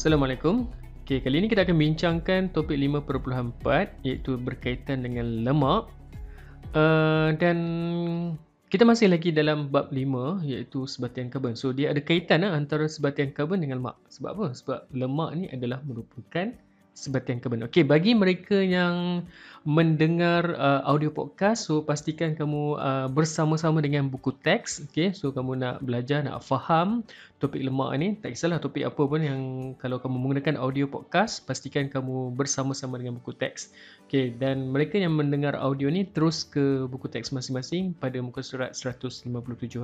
Assalamualaikum. Okay, kali ini kita akan bincangkan topik 5.4 iaitu berkaitan dengan lemak. Uh, dan kita masih lagi dalam bab 5 iaitu sebatian karbon. So dia ada kaitan uh, antara sebatian karbon dengan lemak. Sebab apa? Sebab lemak ni adalah merupakan sebatian karbon. Okey, bagi mereka yang mendengar uh, audio podcast, so pastikan kamu uh, bersama-sama dengan buku teks. Okey, so kamu nak belajar, nak faham topik lemak ni. Tak kisahlah topik apa pun yang kalau kamu menggunakan audio podcast, pastikan kamu bersama-sama dengan buku teks. Okey, dan mereka yang mendengar audio ni terus ke buku teks masing-masing pada muka surat 157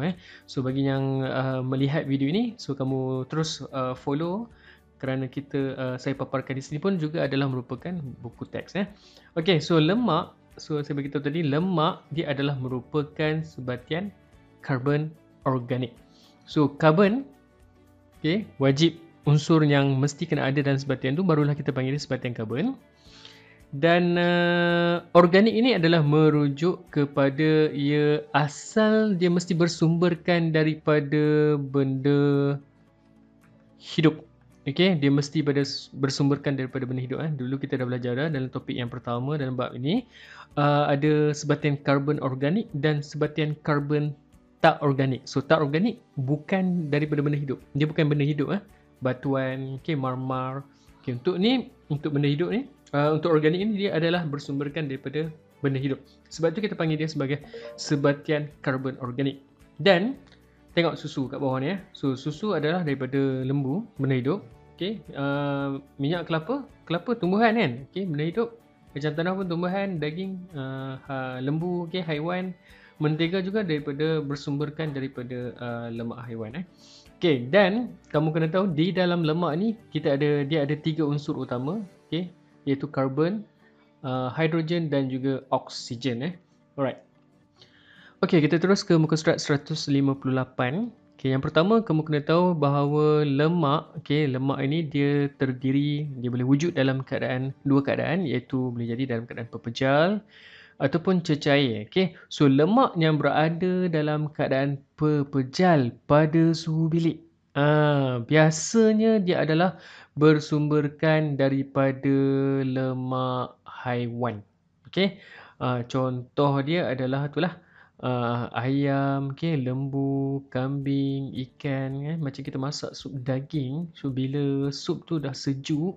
eh. So bagi yang uh, melihat video ini, so kamu terus uh, follow kerana kita uh, saya paparkan di sini pun juga adalah merupakan buku teks ya. Okey, so lemak, so saya beritahu tadi lemak dia adalah merupakan sebatian karbon organik. So karbon okey, wajib unsur yang mesti kena ada dalam sebatian tu barulah kita panggil dia sebatian karbon. Dan uh, organik ini adalah merujuk kepada ia asal dia mesti bersumberkan daripada benda hidup Okey, dia mesti pada bersumberkan daripada benda hidup eh. Dulu kita dah belajar dah dalam topik yang pertama dalam bab ini uh, ada sebatian karbon organik dan sebatian karbon tak organik. So tak organik bukan daripada benda hidup. Dia bukan benda hidup eh. Batuan, okey, marmar. Okey, untuk ni untuk benda hidup ni, uh, untuk organik ini dia adalah bersumberkan daripada benda hidup. Sebab tu kita panggil dia sebagai sebatian karbon organik. Dan tengok susu kat bawah ni eh. So susu adalah daripada lembu, benda hidup. Okey, uh, minyak kelapa, kelapa tumbuhan kan? Okey, benda hidup. Macam tanah pun tumbuhan, daging, uh, ha, lembu, okey, haiwan. Mentega juga daripada bersumberkan daripada uh, lemak haiwan eh. Okey, dan kamu kena tahu di dalam lemak ni kita ada dia ada tiga unsur utama, okey, iaitu karbon, uh, hidrogen dan juga oksigen eh. Alright. Okey, kita terus ke muka surat 158. Okay, yang pertama kamu kena tahu bahawa lemak, okay, lemak ini dia terdiri, dia boleh wujud dalam keadaan dua keadaan iaitu boleh jadi dalam keadaan pepejal ataupun cecair. Okay. So lemak yang berada dalam keadaan pepejal pada suhu bilik. Ah, biasanya dia adalah bersumberkan daripada lemak haiwan. Okay. Ah, contoh dia adalah itulah uh, ayam, okay, lembu, kambing, ikan kan. Macam kita masak sup daging. So bila sup tu dah sejuk,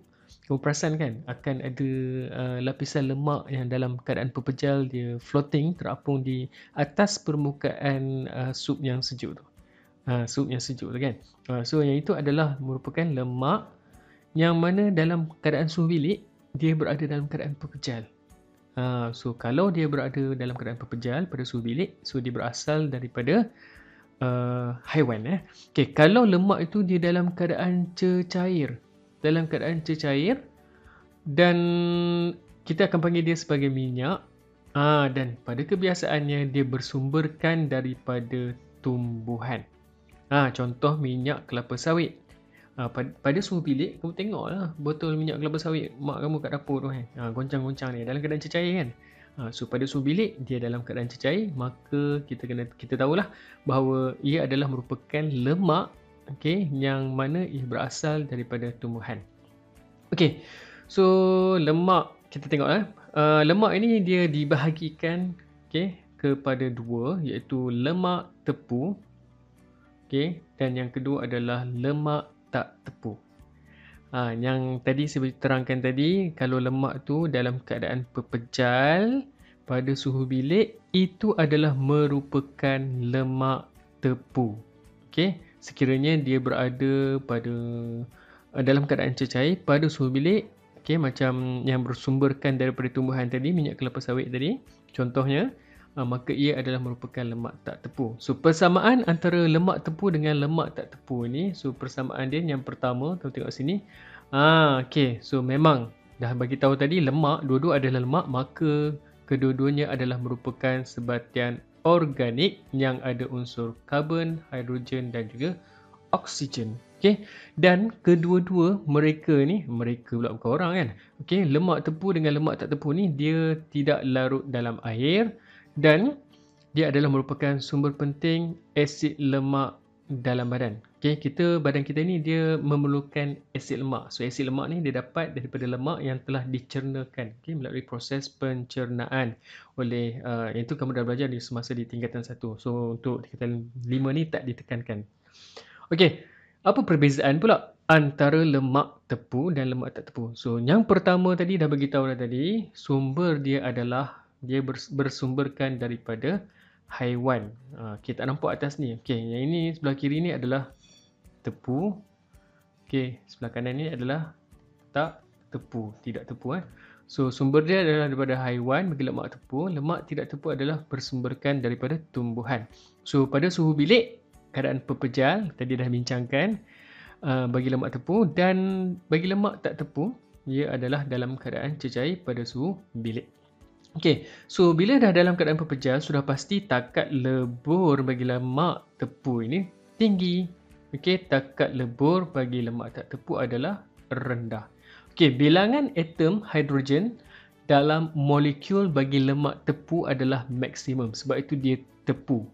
kamu perasan kan akan ada uh, lapisan lemak yang dalam keadaan pepejal dia floating terapung di atas permukaan uh, sup yang sejuk tu. Uh, sup yang sejuk tu kan. Uh, so yang itu adalah merupakan lemak yang mana dalam keadaan suhu bilik dia berada dalam keadaan pepejal. Ha, so kalau dia berada dalam keadaan pepejal pada suhu bilik, so dia berasal daripada uh, haiwan. Eh. Okay, kalau lemak itu dia dalam keadaan cecair, dalam keadaan cecair dan kita akan panggil dia sebagai minyak. Ha, dan pada kebiasaannya dia bersumberkan daripada tumbuhan. Ha, contoh minyak kelapa sawit. Ha, pada, pada suhu bilik, kamu tengok lah botol minyak kelapa sawit mak kamu kat dapur tu kan. Ha, goncang-goncang ni dalam keadaan cecair kan. Ha, so pada suhu bilik, dia dalam keadaan cecair, maka kita kena kita tahulah bahawa ia adalah merupakan lemak okay, yang mana ia berasal daripada tumbuhan. Okay, so lemak, kita tengok lah. Uh, lemak ini dia dibahagikan okay, kepada dua iaitu lemak tepu okay, dan yang kedua adalah lemak tak tepu. Ha, yang tadi saya terangkan tadi, kalau lemak tu dalam keadaan pepejal pada suhu bilik, itu adalah merupakan lemak tepu. Okay? Sekiranya dia berada pada uh, dalam keadaan cecair pada suhu bilik, okay, macam yang bersumberkan daripada tumbuhan tadi, minyak kelapa sawit tadi, contohnya, maka ia adalah merupakan lemak tak tepu. So persamaan antara lemak tepu dengan lemak tak tepu ni, so persamaan dia yang pertama, kita tengok sini. Ah, okey. So memang dah bagi tahu tadi lemak dua-dua adalah lemak, maka kedua-duanya adalah merupakan sebatian organik yang ada unsur karbon, hidrogen dan juga oksigen. Okey. Dan kedua-dua mereka ni, mereka pula bukan orang kan. Okey, lemak tepu dengan lemak tak tepu ni dia tidak larut dalam air dan dia adalah merupakan sumber penting asid lemak dalam badan. Okay, kita badan kita ni dia memerlukan asid lemak. So asid lemak ni dia dapat daripada lemak yang telah dicernakan okay, melalui proses pencernaan oleh uh, yang itu kamu dah belajar di semasa di tingkatan satu. So untuk tingkatan lima ni tak ditekankan. Okay, apa perbezaan pula antara lemak tepu dan lemak tak tepu? So yang pertama tadi dah bagi tahu dah tadi, sumber dia adalah dia bersumberkan daripada haiwan. Uh, okay, tak nampak atas ni. Okay, yang ini sebelah kiri ni adalah tepu. Okey, sebelah kanan ni adalah tak tepu, tidak tepu eh. So sumber dia adalah daripada haiwan bagi lemak tepu, lemak tidak tepu adalah bersumberkan daripada tumbuhan. So pada suhu bilik keadaan pepejal tadi dah bincangkan uh, bagi lemak tepu dan bagi lemak tak tepu ia adalah dalam keadaan cecair pada suhu bilik. Okey, so bila dah dalam keadaan pepejal sudah pasti takat lebur bagi lemak tepu ini tinggi. Okey, takat lebur bagi lemak tak tepu adalah rendah. Okey, bilangan atom hidrogen dalam molekul bagi lemak tepu adalah maksimum sebab itu dia tepu.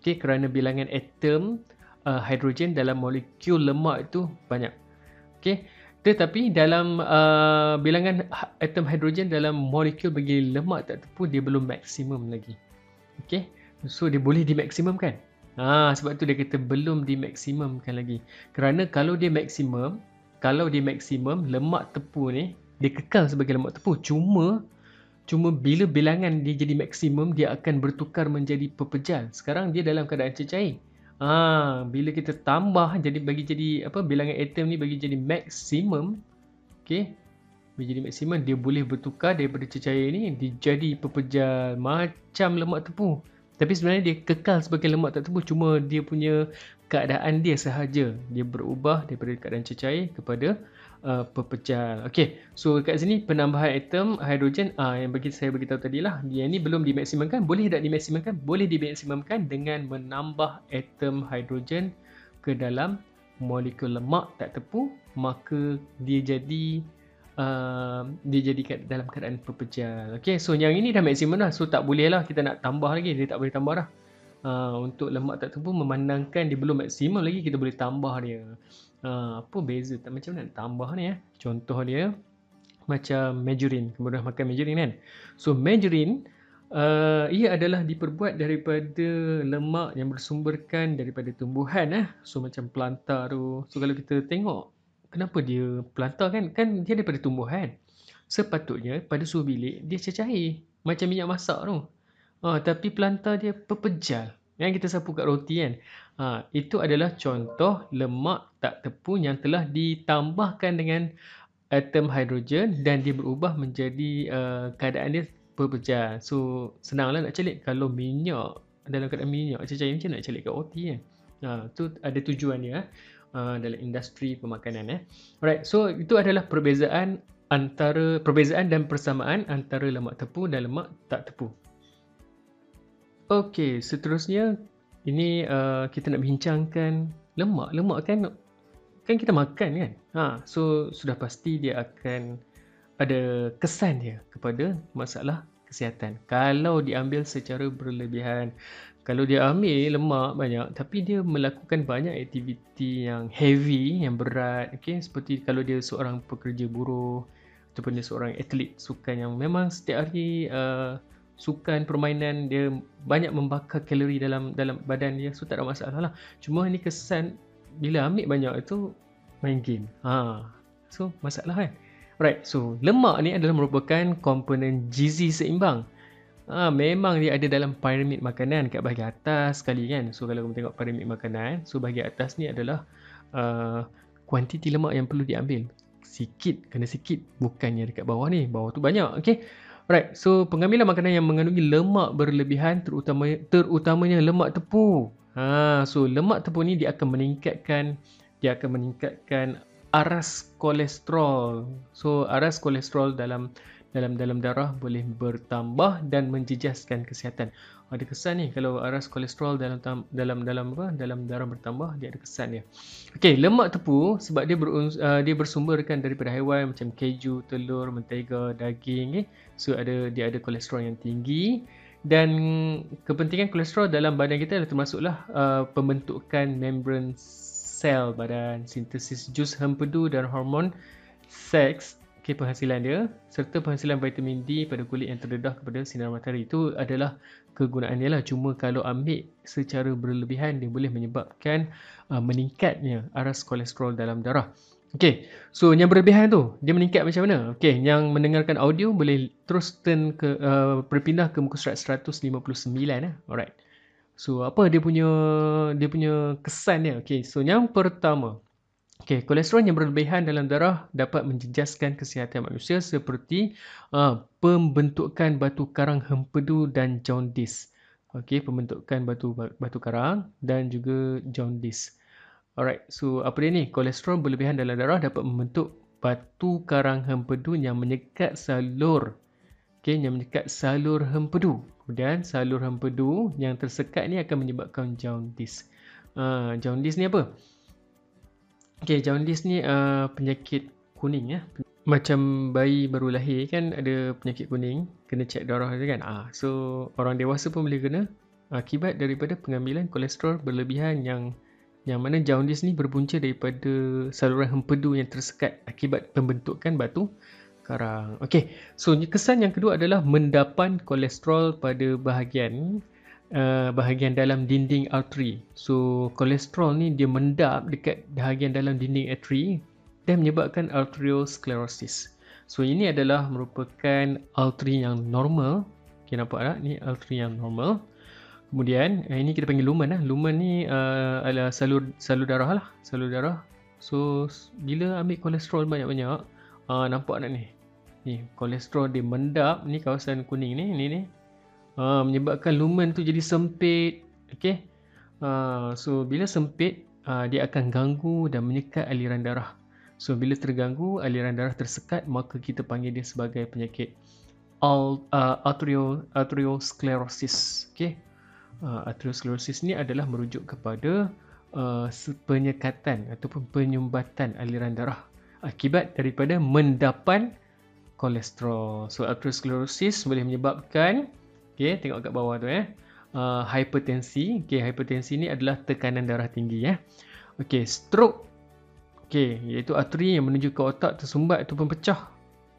Okey, kerana bilangan atom uh, hidrogen dalam molekul lemak itu banyak. Okey, tetapi dalam uh, bilangan atom hidrogen dalam molekul bagi lemak tak tepu dia belum maksimum lagi. Okey, so dia boleh dimaksimumkan. Ha, sebab tu dia kata belum dimaksimumkan lagi. Kerana kalau dia maksimum, kalau dia maksimum, lemak tepu ni, dia kekal sebagai lemak tepu. Cuma, cuma bila bilangan dia jadi maksimum, dia akan bertukar menjadi pepejal. Sekarang dia dalam keadaan cecair. Ha, bila kita tambah jadi bagi jadi apa bilangan atom ni bagi jadi maksimum, okey. Bagi jadi maksimum dia boleh bertukar daripada cecair ni jadi pepejal macam lemak tepu. Tapi sebenarnya dia kekal sebagai lemak tak tebu cuma dia punya keadaan dia sahaja. Dia berubah daripada keadaan cecair kepada uh, pepecah. Okey, so kat sini penambahan atom hidrogen uh, yang bagi saya beritahu tadi lah. Dia ni belum dimaksimumkan. Boleh tak dimaksimumkan? Boleh dimaksimumkan dengan menambah atom hidrogen ke dalam molekul lemak tak tepu. Maka dia jadi uh, dia jadi kat dalam keadaan pepejal. Okay, so yang ini dah maksimum dah. So tak boleh lah kita nak tambah lagi. Dia tak boleh tambah dah. Uh, untuk lemak tak tepu memandangkan dia belum maksimum lagi kita boleh tambah dia. Uh, apa beza tak macam mana nak tambah ni ya. Contoh dia macam margarine. Kemudian makan margarine kan. So margarine uh, ia adalah diperbuat daripada lemak yang bersumberkan daripada tumbuhan eh. So macam plantar tu. So kalau kita tengok kenapa dia pelantar kan kan dia daripada tumbuhan sepatutnya pada suhu bilik dia cecair macam minyak masak tu ha, tapi pelantar dia pepejal yang kita sapu kat roti kan ha, itu adalah contoh lemak tak tepung yang telah ditambahkan dengan atom hidrogen dan dia berubah menjadi uh, keadaan dia pepejal so senanglah nak celik kalau minyak dalam keadaan minyak cecair macam nak celik kat roti kan ha, tu ada tujuan dia uh, dalam industri pemakanan eh. Alright, so itu adalah perbezaan antara perbezaan dan persamaan antara lemak tepu dan lemak tak tepu. Okey, seterusnya ini uh, kita nak bincangkan lemak. Lemak kan kan kita makan kan. Ha, so sudah pasti dia akan ada kesan dia kepada masalah kesihatan. Kalau diambil secara berlebihan, kalau dia ambil lemak banyak tapi dia melakukan banyak aktiviti yang heavy yang berat okay? seperti kalau dia seorang pekerja buruh ataupun dia seorang atlet sukan yang memang setiap hari uh, sukan permainan dia banyak membakar kalori dalam dalam badan dia so tak ada masalah lah cuma ni kesan bila ambil banyak itu main game ha so masalah kan right so lemak ni adalah merupakan komponen gizi seimbang Ha, memang dia ada dalam piramid makanan kat bahagian atas sekali kan. So kalau kamu tengok piramid makanan, so bahagian atas ni adalah uh, kuantiti lemak yang perlu diambil. Sikit, kena sikit. Bukannya dekat bawah ni. Bawah tu banyak. Okay. Alright. So pengambilan makanan yang mengandungi lemak berlebihan terutama terutamanya lemak tepu. Ha, so lemak tepu ni dia akan meningkatkan dia akan meningkatkan aras kolesterol. So aras kolesterol dalam dalam dalam darah boleh bertambah dan menjejaskan kesihatan. Ada kesan ni kalau aras kolesterol dalam dalam dalam apa dalam darah bertambah dia ada kesan dia. Okey, lemak tepu sebab dia ber, uh, dia bersumberkan daripada haiwan macam keju, telur, mentega, daging eh. So ada dia ada kolesterol yang tinggi dan kepentingan kolesterol dalam badan kita adalah termasuklah uh, pembentukan membran sel badan, sintesis jus hempedu dan hormon seks okay, penghasilan dia serta penghasilan vitamin D pada kulit yang terdedah kepada sinar matahari itu adalah kegunaan dia lah cuma kalau ambil secara berlebihan dia boleh menyebabkan uh, meningkatnya aras kolesterol dalam darah Okay, so yang berlebihan tu dia meningkat macam mana? Okay, yang mendengarkan audio boleh terus turn ke uh, berpindah ke muka surat 159 eh. Alright. So apa dia punya dia punya kesan dia? Okay, so yang pertama Okay, kolesterol yang berlebihan dalam darah dapat menjejaskan kesihatan manusia seperti uh, pembentukan batu karang hempedu dan jaundice. Okay, pembentukan batu batu karang dan juga jaundice. Alright, so apa dia ni? Kolesterol berlebihan dalam darah dapat membentuk batu karang hempedu yang menyekat salur. Okay, yang menyekat salur hempedu. Kemudian salur hempedu yang tersekat ni akan menyebabkan jaundice. Uh, jaundice ni apa? Okay, jaundice ni uh, penyakit kuning ya. Macam bayi baru lahir kan ada penyakit kuning, kena cek darah tu kan. Ah, so orang dewasa pun boleh kena akibat daripada pengambilan kolesterol berlebihan yang yang mana jaundice ni berpunca daripada saluran hempedu yang tersekat akibat pembentukan batu karang. Okey, so kesan yang kedua adalah mendapan kolesterol pada bahagian uh, bahagian dalam dinding arteri. So kolesterol ni dia mendap dekat bahagian dalam dinding arteri dan menyebabkan arteriosclerosis. So ini adalah merupakan arteri yang normal. Okay, nampak tak? Ni arteri yang normal. Kemudian uh, ini kita panggil lumen lah. Lumen ni uh, adalah salur salur darah lah, salur darah. So bila ambil kolesterol banyak-banyak, uh, nampak tak ni? Ni kolesterol dia mendap ni kawasan kuning ni, ni ni uh, menyebabkan lumen tu jadi sempit. Okey? Uh, so bila sempit uh, dia akan ganggu dan menyekat aliran darah. So bila terganggu aliran darah tersekat maka kita panggil dia sebagai penyakit uh, arterial arteriosclerosis okey? Uh, arteriosclerosis ni adalah merujuk kepada uh, penyekatan ataupun penyumbatan aliran darah akibat daripada mendapan kolesterol. So arteriosclerosis boleh menyebabkan Okey, tengok kat bawah tu eh. Uh, hipertensi. Okey, hipertensi ni adalah tekanan darah tinggi ya. Okey, stroke. Okey, iaitu arteri yang menuju ke otak tersumbat ataupun pecah.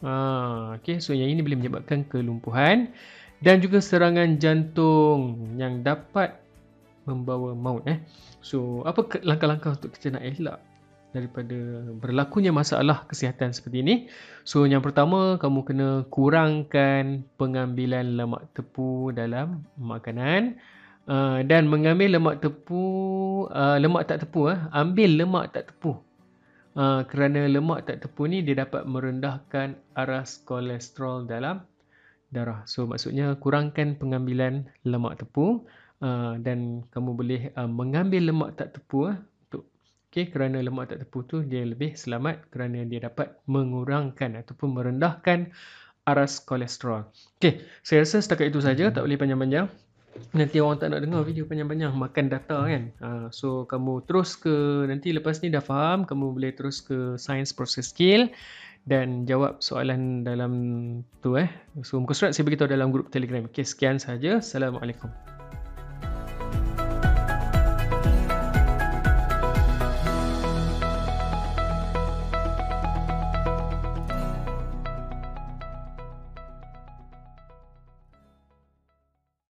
Uh, okey, so yang ini boleh menyebabkan kelumpuhan dan juga serangan jantung yang dapat membawa maut eh. So, apa langkah-langkah untuk kita nak elak daripada berlakunya masalah kesihatan seperti ini. So yang pertama kamu kena kurangkan pengambilan lemak tepu dalam makanan uh, dan mengambil lemak tepu uh, lemak tak tepu uh, ambil lemak tak tepu. Uh, kerana lemak tak tepu ni dia dapat merendahkan aras kolesterol dalam darah. So maksudnya kurangkan pengambilan lemak tepu uh, dan kamu boleh uh, mengambil lemak tak tepu uh, Okay, kerana lemak tak tepu tu dia lebih selamat kerana dia dapat mengurangkan ataupun merendahkan aras kolesterol. Okay, saya rasa setakat itu saja, tak boleh panjang-panjang. Nanti orang tak nak dengar video panjang-panjang, makan data kan. Uh, so, kamu terus ke, nanti lepas ni dah faham, kamu boleh terus ke Science Process Skill dan jawab soalan dalam tu eh. So, muka surat saya beritahu dalam grup Telegram. Okay, sekian saja. Assalamualaikum.